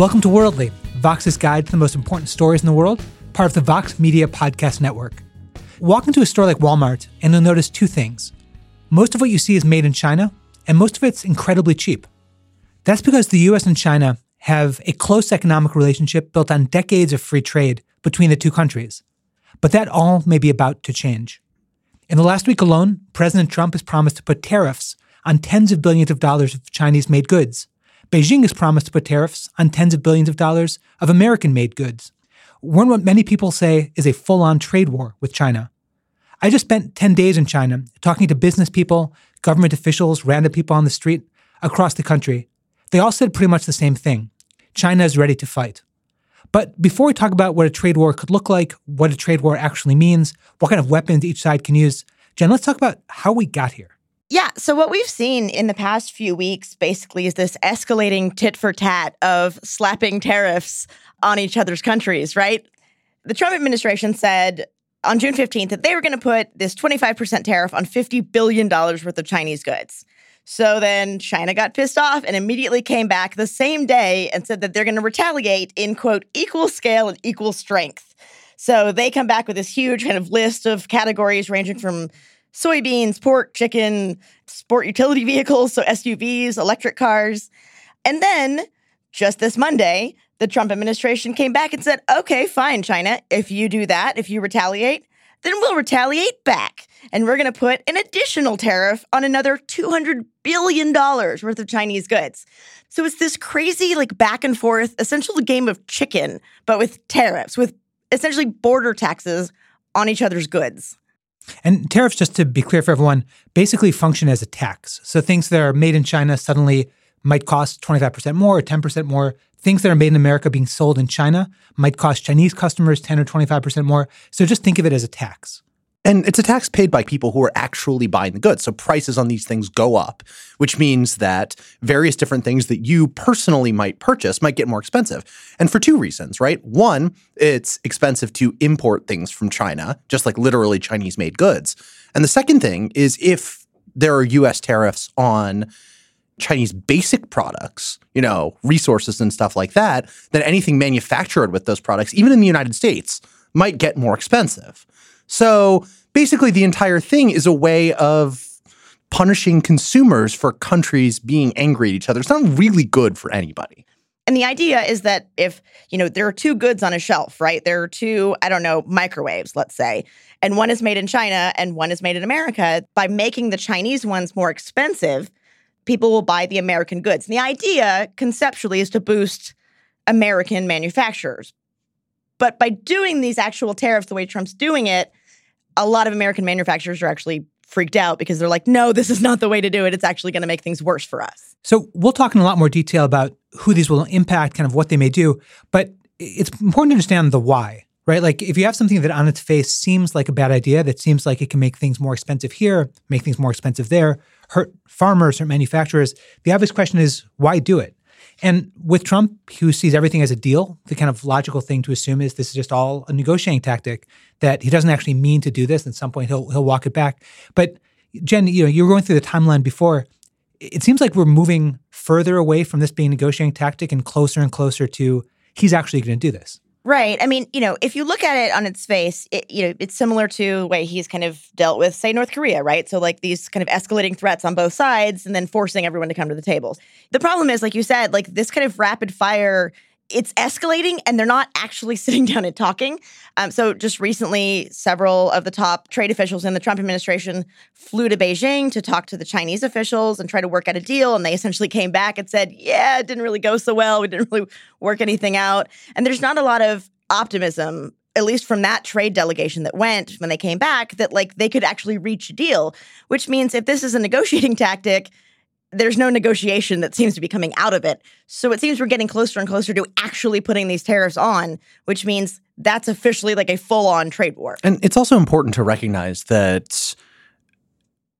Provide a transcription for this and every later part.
Welcome to Worldly, Vox's guide to the most important stories in the world, part of the Vox Media Podcast Network. Walk into a store like Walmart and you'll notice two things. Most of what you see is made in China, and most of it's incredibly cheap. That's because the US and China have a close economic relationship built on decades of free trade between the two countries. But that all may be about to change. In the last week alone, President Trump has promised to put tariffs on tens of billions of dollars of Chinese made goods. Beijing has promised to put tariffs on tens of billions of dollars of American made goods. We're in what many people say is a full on trade war with China. I just spent 10 days in China talking to business people, government officials, random people on the street across the country. They all said pretty much the same thing China is ready to fight. But before we talk about what a trade war could look like, what a trade war actually means, what kind of weapons each side can use, Jenn, let's talk about how we got here. Yeah. So, what we've seen in the past few weeks basically is this escalating tit for tat of slapping tariffs on each other's countries, right? The Trump administration said on June 15th that they were going to put this 25% tariff on $50 billion worth of Chinese goods. So then China got pissed off and immediately came back the same day and said that they're going to retaliate in quote equal scale and equal strength. So they come back with this huge kind of list of categories ranging from soybeans, pork, chicken, sport utility vehicles, so SUVs, electric cars. And then just this Monday, the Trump administration came back and said, okay, fine, China, if you do that, if you retaliate, then we'll retaliate back. And we're going to put an additional tariff on another $200 billion worth of Chinese goods. So it's this crazy, like back and forth, essentially game of chicken, but with tariffs, with essentially border taxes on each other's goods. And tariffs, just to be clear for everyone, basically function as a tax. So things that are made in China suddenly might cost 25% more or 10% more. Things that are made in America being sold in China might cost Chinese customers 10 or 25% more. So just think of it as a tax. And it's a tax paid by people who are actually buying the goods. So prices on these things go up, which means that various different things that you personally might purchase might get more expensive. And for two reasons, right? One, it's expensive to import things from China, just like literally Chinese made goods. And the second thing is if there are US tariffs on Chinese basic products, you know, resources and stuff like that, then anything manufactured with those products, even in the United States, might get more expensive. So basically, the entire thing is a way of punishing consumers for countries being angry at each other. It's not really good for anybody. And the idea is that if, you know, there are two goods on a shelf, right? There are two, I don't know, microwaves, let's say, and one is made in China and one is made in America. By making the Chinese ones more expensive, people will buy the American goods. And the idea conceptually is to boost American manufacturers. But by doing these actual tariffs the way Trump's doing it, a lot of American manufacturers are actually freaked out because they're like, no, this is not the way to do it. It's actually going to make things worse for us. So we'll talk in a lot more detail about who these will impact, kind of what they may do. But it's important to understand the why, right? Like if you have something that on its face seems like a bad idea, that seems like it can make things more expensive here, make things more expensive there, hurt farmers, hurt manufacturers, the obvious question is why do it? And with Trump, who sees everything as a deal, the kind of logical thing to assume is this is just all a negotiating tactic, that he doesn't actually mean to do this. At some point, he'll he'll walk it back. But Jenn, you know, you were going through the timeline before. It seems like we're moving further away from this being a negotiating tactic and closer and closer to he's actually going to do this. Right. I mean, you know, if you look at it on its face, it, you know, it's similar to the way he's kind of dealt with, say, North Korea, right? So, like these kind of escalating threats on both sides and then forcing everyone to come to the tables. The problem is, like you said, like this kind of rapid fire it's escalating and they're not actually sitting down and talking. Um, so, just recently, several of the top trade officials in the Trump administration flew to Beijing to talk to the Chinese officials and try to work out a deal. And they essentially came back and said, Yeah, it didn't really go so well. We didn't really work anything out. And there's not a lot of optimism. At least from that trade delegation that went when they came back, that like they could actually reach a deal, which means if this is a negotiating tactic, there's no negotiation that seems to be coming out of it. So it seems we're getting closer and closer to actually putting these tariffs on, which means that's officially like a full on trade war. And it's also important to recognize that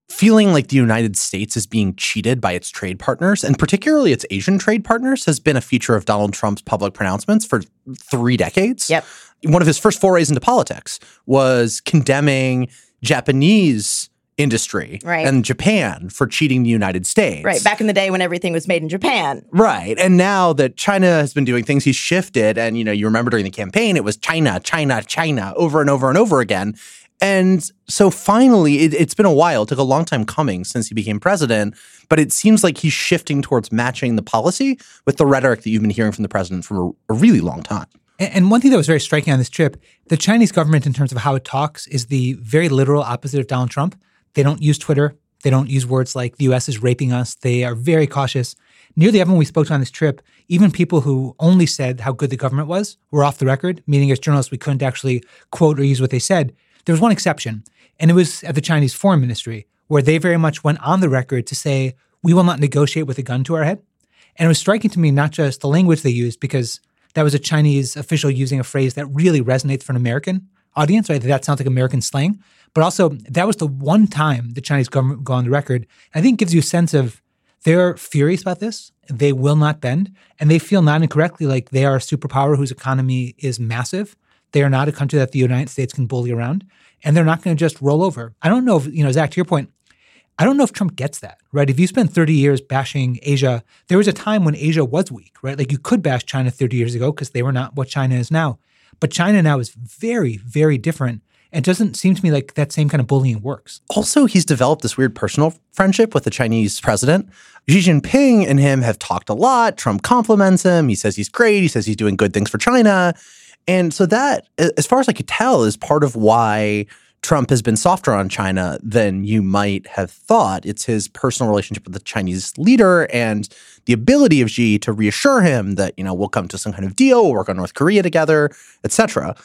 feeling like the United States is being cheated by its trade partners, and particularly its Asian trade partners, has been a feature of Donald Trump's public pronouncements for three decades. Yep. One of his first forays into politics was condemning Japanese industry Right. and Japan for cheating the United States. Right. Back in the day when everything was made in Japan. Right. And now that China has been doing things, he's shifted. And, you know, you remember during the campaign, it was China, China, China over and over and over again. And so finally, it, it's been a while. It took a long time coming since he became president, but it seems like he's shifting towards matching the policy with the rhetoric that you've been hearing from the president for a, a really long time. And and one thing that was very striking on this trip, the Chinese government, in terms of how it talks, is the very literal opposite of Donald Trump. They don't use Twitter. They don't use words like the US is raping us. They are very cautious. Nearly everyone we spoke to on this trip, even people who only said how good the government was, were off the record, meaning as journalists, we couldn't actually quote or use what they said. There was one exception, and it was at the Chinese Foreign Ministry, where they very much went on the record to say, we will not negotiate with a gun to our head. And it was striking to me not just the language they used, because that was a Chinese official using a phrase that really resonates for an American audience, right? That sounds like American slang. But also, that was the one time the Chinese government would go on the record. I think gives you a sense of they're furious about this. They will not bend. And they feel not incorrectly like they are a superpower whose economy is massive. They are not a country that the United States can bully around. And they're not going to just roll over. I don't know if, you know, Zack, to your point, I don't know if Trump gets that, right? If you spend 30 years bashing Asia, there was a time when Asia was weak, right? Like you could bash China 30 years ago because they were not what China is now. But China now is very, very different. And it doesn't seem to me like that same kind of bullying works. Also, he's developed this weird personal friendship with the Chinese president. Xi Jinping and him have talked a lot. Trump compliments him. He says he's great. He says he's doing good things for China. And so that, as far as I could tell, is part of why Trump has been softer on China than you might have thought. It's his personal relationship with the Chinese leader and the ability of Xi to reassure him that, you know, we'll come to some kind of deal, we'll work on North Korea together, etc.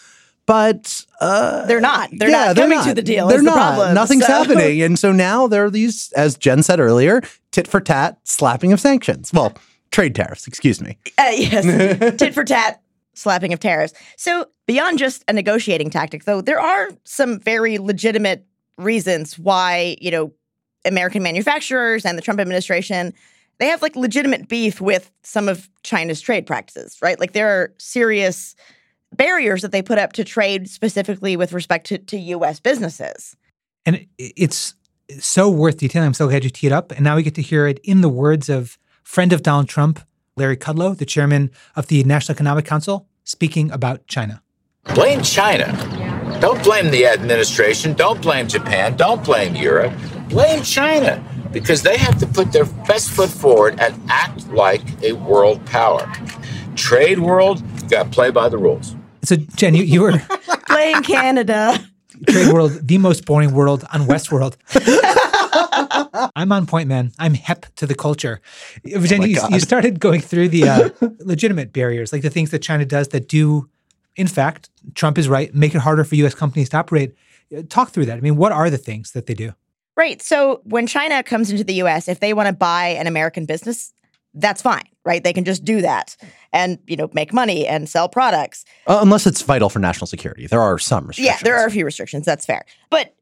But uh, They're not. They're yeah, not coming to the deal. They're the not. problem. Nothing's So- happening. And so now there are these, as Jenn said earlier, tit for tat slapping of sanctions. Well, trade tariffs, excuse me. Uh, yes, tit for tat slapping of tariffs. So, beyond just a negotiating tactic, though, there are some very legitimate reasons why, you know, American manufacturers and the Trump administration they have like legitimate beef with some of China's trade practices, right? Like there are serious barriers that they put up to trade specifically with respect to, to US businesses. And it's so worth detailing. I'm so glad you teed up. And now we get to hear it in the words of friend of Donald Trump, Larry Kudlow, the chairman of the National Economic Council, speaking about China. Blame China. Don't blame the administration. Don't blame Japan. Don't blame Europe. Blame China because they have to put their best foot forward and act like a world power. Trade world, you got to play by the rules. So, Jenn, you, you were Blame Canada. trade world, the most boring world on Westworld. I'm on point, man. I'm hep to the culture. Jenn, my you, you started going through the uh, legitimate barriers, like the things that China does that do, in fact, Trump is right, make it harder for U.S. companies to operate. Uh, Talk through that. I mean, what are the things that they do? Right. So when China comes into the US, if they want to buy an American business, that's fine, right? They can just do that and, you know, make money and sell products. Uh, unless it's vital for national security. There are some restrictions. Yeah, there are a few restrictions. That's fair. But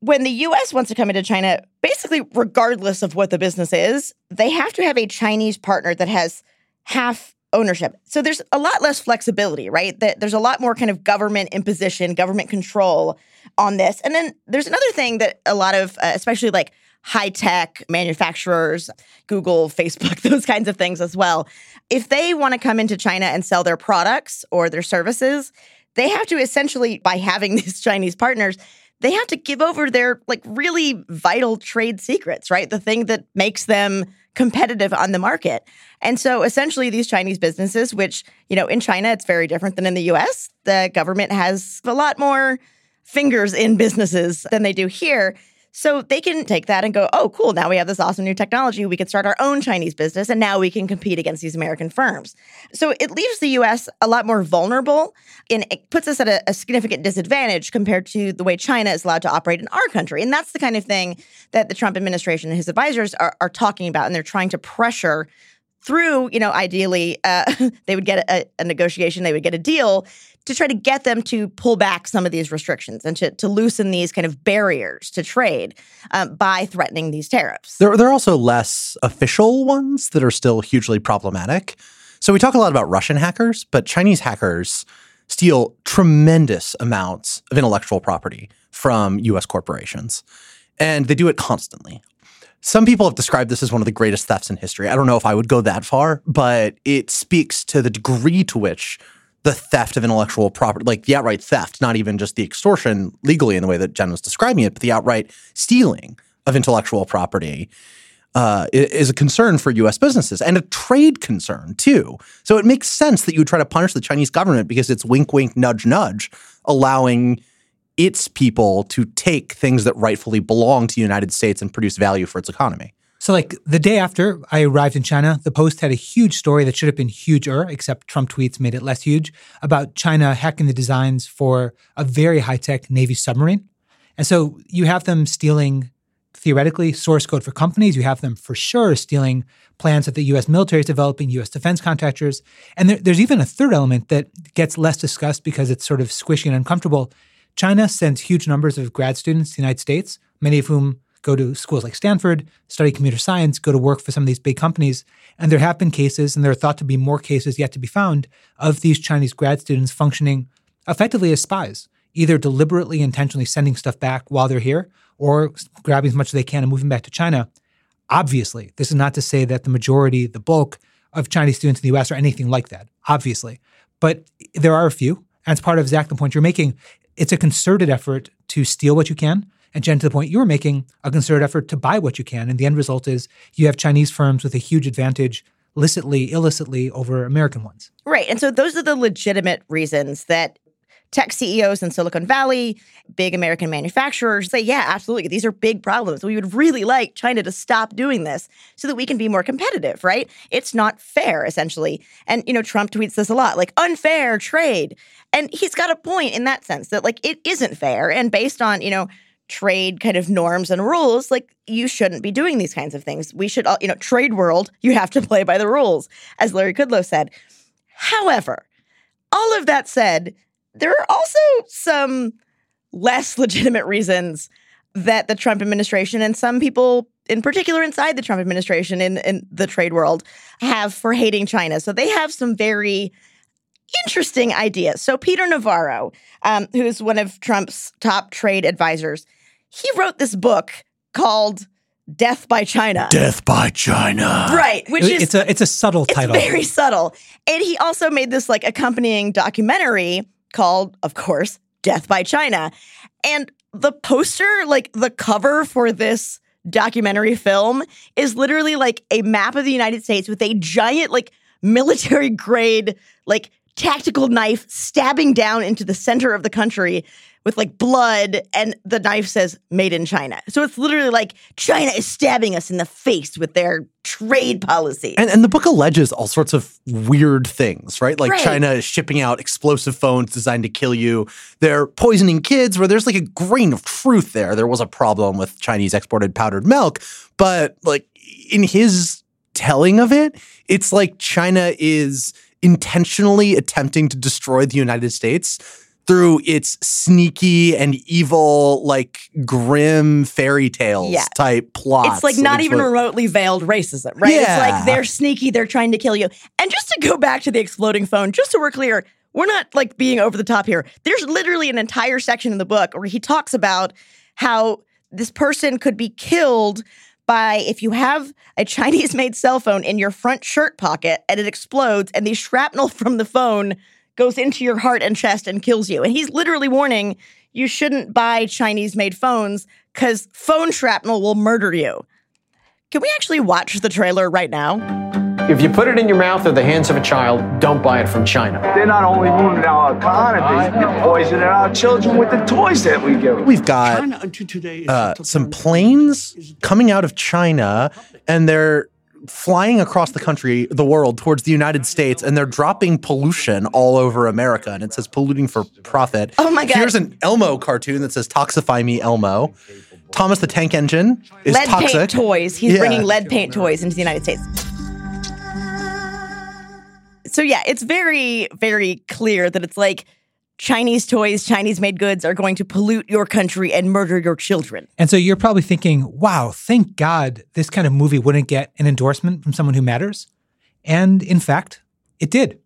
when the US wants to come into China, basically, regardless of what the business is, they have to have a Chinese partner that has half ownership. So there's a lot less flexibility, right? That there's a lot more kind of government imposition, government control on this. And then there's another thing that a lot of, uh, especially like high tech manufacturers, Google, Facebook, those kinds of things as well, if they want to come into China and sell their products or their services, they have to essentially, by having these Chinese partners, they have to give over their like really vital trade secrets, right? The thing that makes them competitive on the market. And so essentially these Chinese businesses, which, you know, in China it's very different than in the US, the government has a lot more fingers in businesses than they do here. So they can take that and go, oh, cool, now we have this awesome new technology. We can start our own Chinese business and now we can compete against these American firms. So it leaves the US a lot more vulnerable and it puts us at a, a significant disadvantage compared to the way China is allowed to operate in our country. And that's the kind of thing that the Trump administration and his advisors are, are talking about. And they're trying to pressure through, you know, ideally, uh, they would get a, a negotiation, they would get a deal to try to get them to pull back some of these restrictions and to, to loosen these kind of barriers to trade um, by threatening these tariffs. There, there are also less official ones that are still hugely problematic. So we talk a lot about Russian hackers, but Chinese hackers steal tremendous amounts of intellectual property from US corporations. And they do it constantly. Some people have described this as one of the greatest thefts in history. I don't know if I would go that far, but it speaks to the degree to which the theft of intellectual property, like the outright theft, not even just the extortion legally in the way that Jenn was describing it, but the outright stealing of intellectual property uh, is a concern for U.S. businesses and a trade concern too. So it makes sense that you would try to punish the Chinese government because it's wink, wink, nudge, nudge, allowing its people to take things that rightfully belong to the United States and produce value for its economy. So, like the day after I arrived in China, the Post had a huge story that should have been huger, except Trump tweets made it less huge, about China hacking the designs for a very high tech Navy submarine. And so you have them stealing theoretically source code for companies. You have them for sure stealing plans that the US military is developing, US defense contractors. And there, there's even a third element that gets less discussed because it's sort of squishy and uncomfortable. China sends huge numbers of grad students to the United States, many of whom go to schools like Stanford, study computer science, go to work for some of these big companies. And there have been cases, and there are thought to be more cases yet to be found, of these Chinese grad students functioning effectively as spies, either deliberately, intentionally sending stuff back while they're here or grabbing as much as they can and moving back to China. Obviously, this is not to say that the majority, the bulk of Chinese students in the US are anything like that, obviously. But there are a few. And it's part of Zack, the point you're making. It's a concerted effort to steal what you can and Jenn, to the point you were making, a concerted effort to buy what you can. And the end result is you have Chinese firms with a huge advantage licitly, illicitly over American ones. Right. And so those are the legitimate reasons that tech CEOs in Silicon Valley, big American manufacturers say, yeah, absolutely. These are big problems. We would really like China to stop doing this so that we can be more competitive, right? It's not fair, essentially. And, you know, Trump tweets this a lot like unfair trade. And he's got a point in that sense that, like, it isn't fair. And based on, you know, trade kind of norms and rules, like you shouldn't be doing these kinds of things. We should, all, you know, trade world, you have to play by the rules, as Larry Kudlow said. However, all of that said, there are also some less legitimate reasons that the Trump administration and some people in particular inside the Trump administration in, in the trade world have for hating China. So they have some very interesting ideas. So Peter Navarro, um, who's one of Trump's top trade advisors, he wrote this book called Death by China. Death by China. Right, which is it's a it's a subtle title. very subtle. And he also made this like accompanying documentary called, of course, Death by China. And the poster, like the cover for this documentary film is literally like a map of the United States with a giant like military grade like tactical knife stabbing down into the center of the country with like blood and the knife says made in China. So it's literally like China is stabbing us in the face with their trade policy. And, and the book alleges all sorts of weird things, right? Like Right. China is shipping out explosive phones designed to kill you. They're poisoning kids, where there's like a grain of truth there. There was a problem with Chinese exported powdered milk, but like in his telling of it, it's like China is intentionally attempting to destroy the United States through its sneaky and evil, like grim fairy tales Yeah. type plot. it's like not even remotely veiled racism, right? It's like they're sneaky, they're trying to kill you. And just to go back to the exploding phone, just so we're clear, we're not like being over the top here. There's literally an entire section in the book where he talks about how this person could be killed by if you have a Chinese made cell phone in your front shirt pocket and it explodes and the shrapnel from the phone goes into your heart and chest and kills you. And he's literally warning you shouldn't buy Chinese made phones because phone shrapnel will murder you. Can we actually watch the trailer right now? If you put it in your mouth or the hands of a child, don't buy it from China. They're not only ruining our economy, they're poisoning our children with the toys that we give them. We've got China until today is uh, some planes coming out of China and they're flying across the country, the world, towards the United States, and they're dropping pollution all over America. And it says polluting for profit. Oh my God. Here's an Elmo cartoon that says Toxify Me Elmo. Thomas the Tank Engine is lead toxic. paint toys. He's Yeah. bringing lead paint toys into the United States. So yeah, it's very, very clear that it's like Chinese toys, Chinese made goods are going to pollute your country and murder your children. And so you're probably thinking, wow, thank God this kind of movie wouldn't get an endorsement from someone who matters. And in fact, it did.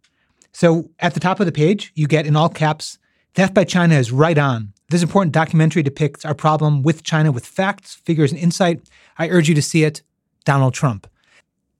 So at the top of the page, you get in all caps, Death by China is right on This important documentary depicts our problem with China with facts, figures, and insight. I urge you to see it. Donald Trump.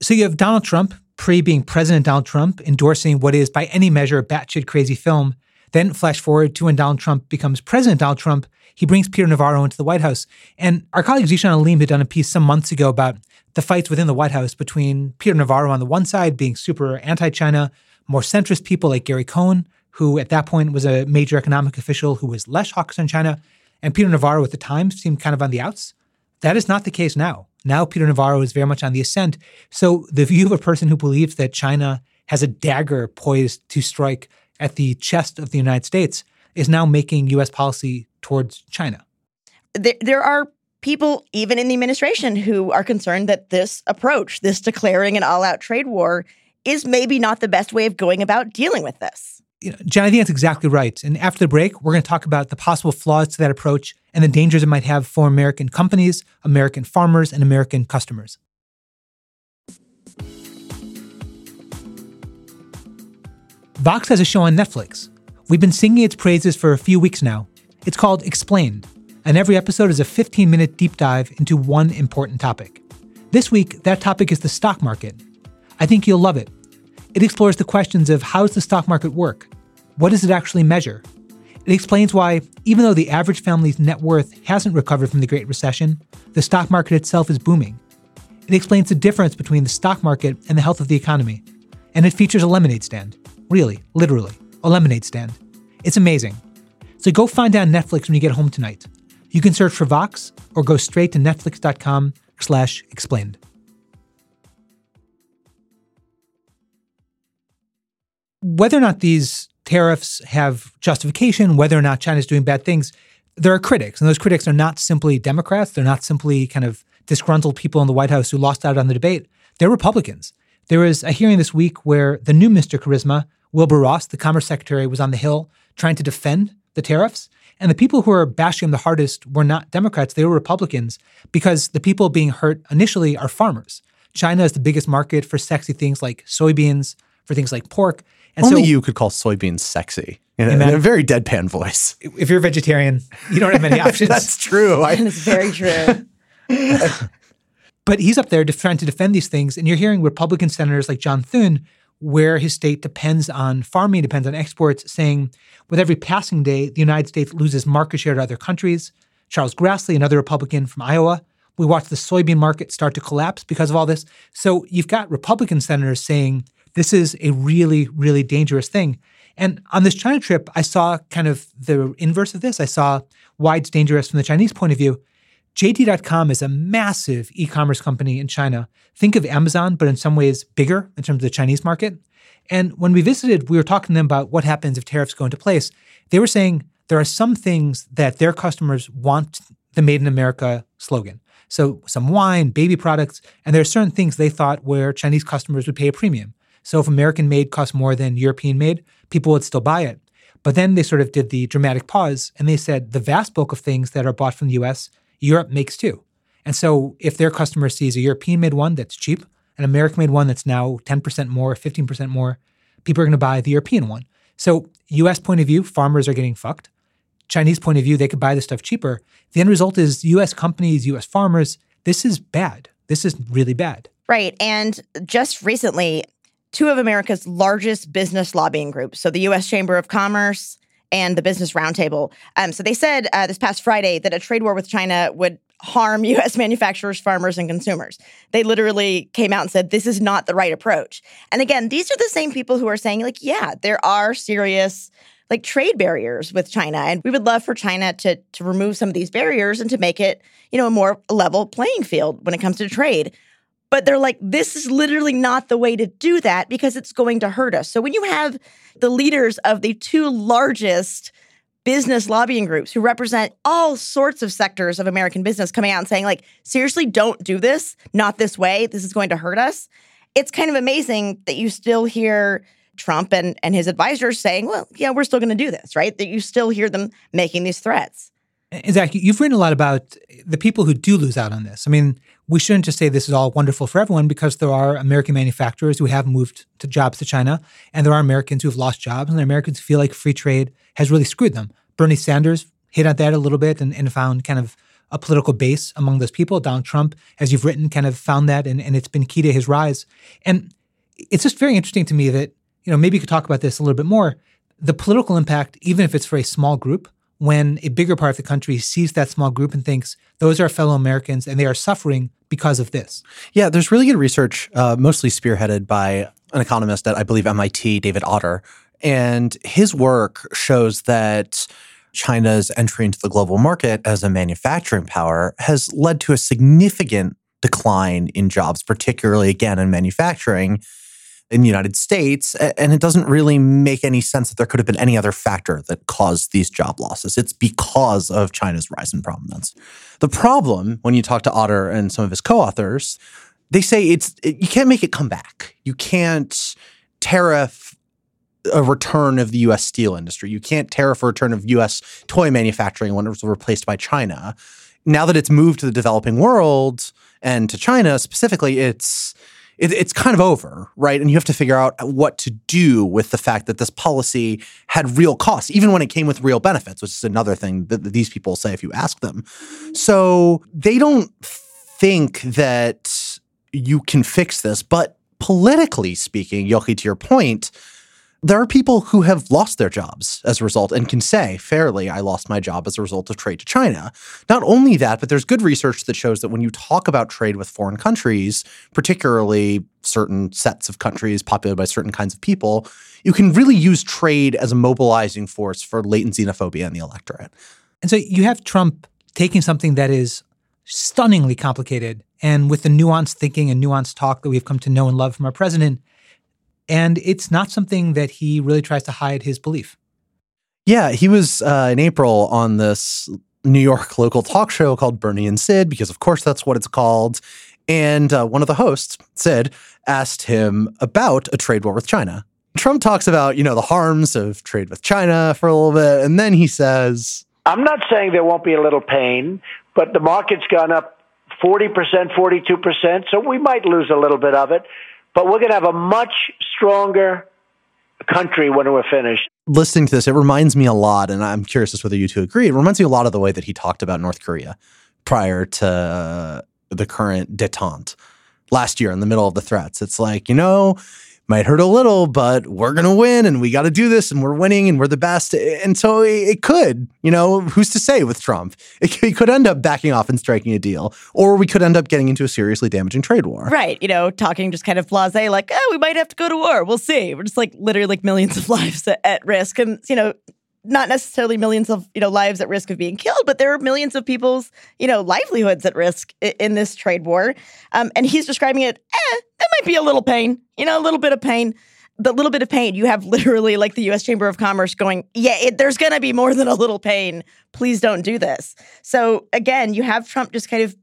So you have Donald Trump, pre being President Donald Trump, endorsing what is by any measure a batshit crazy film. Then flash forward to when Donald Trump becomes President Donald Trump, he brings Peter Navarro into the White House. And our colleague Zeeshan Aleem had done a piece some months ago about the fights within the White House between Peter Navarro on the one side being super anti-China, more centrist people like Gary Cohn, who at that point was a major economic official who was less hawkish on China, and Peter Navarro at the time seemed kind of on the outs. That is not the case now. Now Peter Navarro is very much on the ascent. So the view of a person who believes that China has a dagger poised to strike at the chest of the United States is now making U.S. policy towards China. There, there are people, even in the administration, who are concerned that this approach, this declaring an all out trade war, is maybe not the best way of going about dealing with this. You know, Jenn, I think that's exactly right. And after the break, we're going to talk about the possible flaws to that approach and the dangers it might have for American companies, American farmers, and American customers. Vox has a show on Netflix. We've been singing its praises for a few weeks now. It's called Explained, and every episode is a 15 minute deep dive into one important topic. This week, that topic is the stock market. I think you'll love it. It explores the questions of how does the stock market work? What does it actually measure? It explains why, even though the average family's net worth hasn't recovered from the Great Recession, the stock market itself is booming. It explains the difference between the stock market and the health of the economy. And it features a lemonade stand. Really, literally, a lemonade stand. It's amazing. So go find it on Netflix when you get home tonight. You can search for Vox or go straight to netflix.com slash explained. Whether or not these tariffs have justification, whether or not China's doing bad things, there are critics. And those critics are not simply Democrats. They're not simply kind of disgruntled people in the White House who lost out on the debate. They're Republicans. There was a hearing this week where the new Mr. Charisma, Wilbur Ross, the Commerce Secretary, was on the Hill trying to defend the tariffs. And the people who were bashing him the hardest were not Democrats, they were Republicans, because the people being hurt initially are farmers. China is the biggest market for sexy things like soybeans, for things like pork. And Only so, you could call soybeans sexy in, in a very deadpan voice. If you're a vegetarian, you don't have many options. That's true. I, That's very true. but he's up there trying to defend these things, and you're hearing Republican senators like John Thune where his state depends on farming, depends on exports, saying with every passing day, the United States loses market share to other countries. Charles Grassley, another Republican from Iowa, we watched the soybean market start to collapse because of all this. So you've got Republican senators saying this is a really, really dangerous thing. And on this China trip, I saw kind of the inverse of this. I saw why it's dangerous from the Chinese point of view. JD.com is a massive e commerce company in China. Think of Amazon, but in some ways bigger in terms of the Chinese market. And when we visited, we were talking to them about what happens if tariffs go into place. They were saying there are some things that their customers want the Made in America slogan. So, some wine, baby products, and there are certain things they thought where Chinese customers would pay a premium. So, if American made cost more than European made, people would still buy it. But then they sort of did the dramatic pause and they said the vast bulk of things that are bought from the US Europe makes too. And so if their customer sees a European made one that's cheap, an American made one that's now 10% more, 15% more, people are going to buy the European one. So, US point of view, farmers are getting fucked. Chinese point of view, they could buy the stuff cheaper. The end result is US companies, US farmers, this is bad. This is really bad. Right. And just recently, two of America's largest business lobbying groups, so the US Chamber of Commerce and the Business Roundtable. Um, so they said uh, this past Friday that a trade war with China would harm U.S. manufacturers, farmers, and consumers. They literally came out and said this is not the right approach. And again, these are the same people who are saying, like, yeah, there are serious like trade barriers with China, and we would love for China to to remove some of these barriers and to make it, you know, a more level playing field when it comes to trade. But they're like, this is literally not the way to do that because it's going to hurt us. So when you have the leaders of the two largest business lobbying groups who represent all sorts of sectors of American business coming out and saying, like, seriously, don't do this, not this way. This is going to hurt us. It's kind of amazing that you still hear Trump and, and his advisors saying, well, yeah, we're still going to do this, right? That you still hear them making these threats. Exactly. You've written a lot about the people who do lose out on this. I mean, we shouldn't just say this is all wonderful for everyone because there are American manufacturers who have moved to jobs to China, and there are Americans who have lost jobs, and Americans feel like free trade has really screwed them. Bernie Sanders hit at that a little bit and, and found kind of a political base among those people. Donald Trump, as you've written, kind of found that, and, and it's been key to his rise. And it's just very interesting to me that, you know, maybe you could talk about this a little bit more. The political impact, even if it's for a small group, when a bigger part of the country sees that small group and thinks those are fellow Americans and they are suffering because of this. Yeah, there's really good research, uh, mostly spearheaded by an economist at, I believe, MIT, David Autor. And his work shows that China's entry into the global market as a manufacturing power has led to a significant decline in jobs, particularly again in manufacturing in the United States. And it doesn't really make any sense that there could have been any other factor that caused these job losses. It's because of China's rise in prominence. The problem, when you talk to Autor and some of his co authors, they say it's it, you can't make it come back. You can't tariff a return of the US steel industry. You can't tariff a return of US toy manufacturing when it was replaced by China. Now that it's moved to the developing world and to China specifically, it's it, it's kind of over, right? And you have to figure out what to do with the fact that this policy had real costs, even when it came with real benefits, which is another thing that, these people say if you ask them. So they don't think that you can fix this, but politically speaking, Yochi, to your point, there are people who have lost their jobs as a result and can say fairly, I lost my job as a result of trade to China. Not only that, but there's good research that shows that when you talk about trade with foreign countries, particularly certain sets of countries populated by certain kinds of people, you can really use trade as a mobilizing force for latent xenophobia in the electorate. And so you have Trump taking something that is stunningly complicated and with the nuanced thinking and nuanced talk that we've come to know and love from our president and it's not something that he really tries to hide his belief. Yeah, he was uh, in April on this New York local talk show called Bernie and Sid, because of course that's what it's called. And uh, one of the hosts, Sid, asked him about a trade war with China. Trump talks about, you know, the harms of trade with China for a little bit. And then he says, I'm not saying there won't be a little pain, but the market's gone up 40%, 42%, so we might lose a little bit of it but we're going to have a much stronger country when we're finished. Listening to this, it reminds me a lot, and I'm curious as whether you two agree. It reminds me a lot of the way that he talked about North Korea prior to the current detente last year in the middle of the threats. It's like, you know, might hurt a little, but we're going to win and we got to do this and we're winning and we're the best. And so it could, you know, who's to say with Trump? It, could end up backing off and striking a deal, or we could end up getting into a seriously damaging trade war. Right. You know, talking just kind of blase, like, oh, we might have to go to war. We'll see. We're just like literally like millions of lives at, at risk. And, you know, not necessarily millions of you know lives at risk of being killed, but there are millions of people's you know livelihoods at risk in, in this trade war. Um, and he's describing it. Eh, that might be a little pain, you know, a little bit of pain. The little bit of pain you have literally like the U.S. Chamber of Commerce going, yeah, it, there's going to be more than a little pain. Please don't do this. So again, you have Trump just kind of,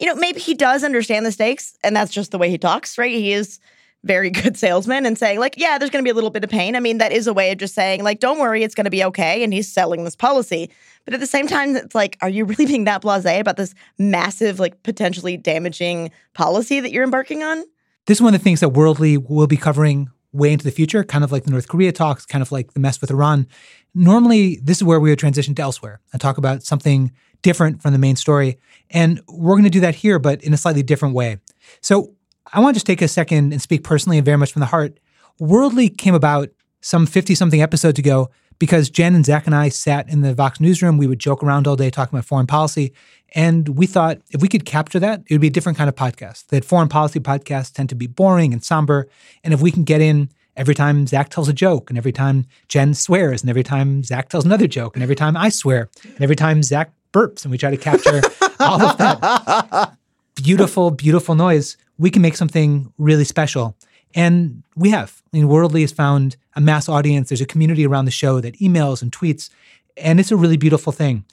you know, maybe he does understand the stakes, and that's just the way he talks, right? He is very good salesman and saying like yeah there's going to be a little bit of pain. I mean that is a way of just saying like don't worry it's going to be okay and he's selling this policy. But at the same time it's like are you really being that blasé about this massive like potentially damaging policy that you're embarking on? This is one of the things that worldly will be covering way into the future kind of like the north korea talks kind of like the mess with iran. Normally this is where we would transition to elsewhere and talk about something different from the main story. And we're going to do that here but in a slightly different way. So I want to just take a second and speak personally and very much from the heart. Worldly came about some 50 something episodes ago because Jenn and Zack and I sat in the Vox newsroom. We would joke around all day talking about foreign policy. And we thought if we could capture that, it would be a different kind of podcast. That foreign policy podcasts tend to be boring and somber. And if we can get in every time Zack tells a joke, and every time Jenn swears, and every time Zack tells another joke, and every time I swear, and every time Zack burps, and we try to capture all of that beautiful, beautiful noise, we can make something really special. And we have. I mean, Worldly has found a mass audience. There's a community around the show that emails and tweets, and it's a really beautiful thing.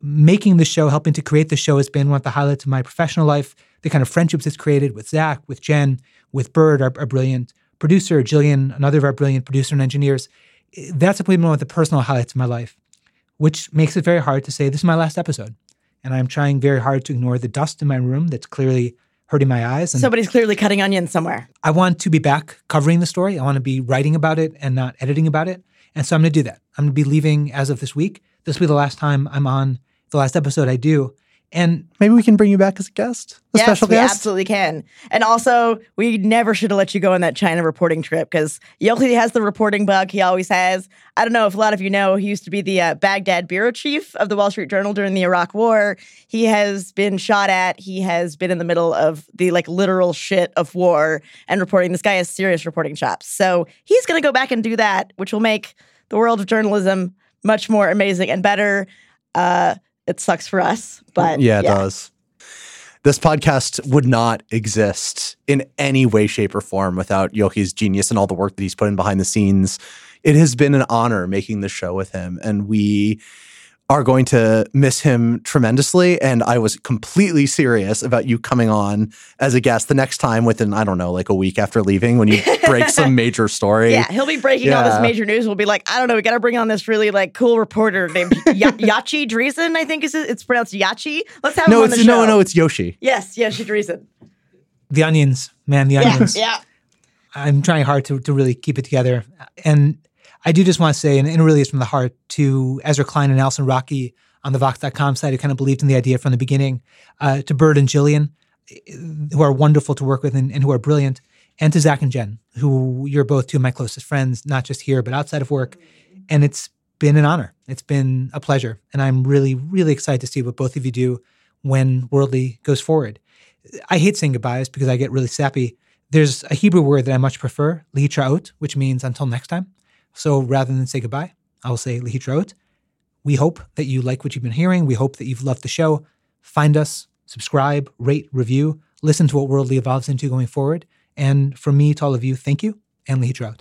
Making the show, helping to create the show, has been one of the highlights of my professional life. The kind of friendships it's created with Zack, with Jenn, with Bird, our, our brilliant producer, Jillian, another of our brilliant producer and engineers. That's probably one of the personal highlights of my life, which makes it very hard to say this is my last episode. And I'm trying very hard to ignore the dust in my room that's clearly hurting my eyes. And Somebody's clearly cutting onions somewhere. I want to be back covering the story. I want to be writing about it and not editing about it. And so I'm going to do that. I'm going to be leaving as of this week. This will be the last time I'm on the last episode I do. And Maybe we can bring you back as a guest, a yes, special we guest. absolutely can. And also, we never should have let you go on that China reporting trip because Yochi has the reporting bug. He always has. I don't know if a lot of you know, he used to be the uh, Baghdad bureau chief of the Wall Street Journal during the Iraq War. He has been shot at. He has been in the middle of the like literal shit of war and reporting. This guy has serious reporting chops. So he's going to go back and do that, which will make the world of journalism much more amazing and better. Uh, it sucks for us, but yeah, it does. This podcast would not exist in any way, shape, or form without Yochi's genius and all the work that he's put in behind the scenes. It has been an honor making the show with him, and we are going to miss him tremendously. And I was completely serious about you coming on as a guest the next time within, I don't know, like a week after leaving when you break some major story. Yeah, he'll be breaking all this major news. We'll be like, I don't know, we got to bring on this really like cool reporter named ya- Yachi Dreazen. I think is it. It's pronounced Yachi. Let's have him No, on the it's show. no, no, it's Yoshi. yes, Yachi Dreazen. the onions, man, the Yeah, onions. yeah. I'm trying hard to, to really keep it together. And I do just want to say, and, it really is from the heart, to Ezra Klein and Allison Rockey on the Vox.com site who kind of believed in the idea from the beginning, uh, to Bird and Jillian, who are wonderful to work with and, and who are brilliant, and to Zack and Jenn, who you're both two of my closest friends, not just here, but outside of work. And it's been an honor. It's been a pleasure. And I'm really, really excited to see what both of you do when Worldly goes forward. I hate saying goodbyes because I get really sappy. There's a Hebrew word that I much prefer, lihitraot, which means until next time. So rather than say goodbye, I will say lihitraot. We hope that you like what you've been hearing. We hope that you've loved the show. Find us, subscribe, rate, review, listen to what Worldly evolves into going forward. And from me to all of you, thank you and lihitraot.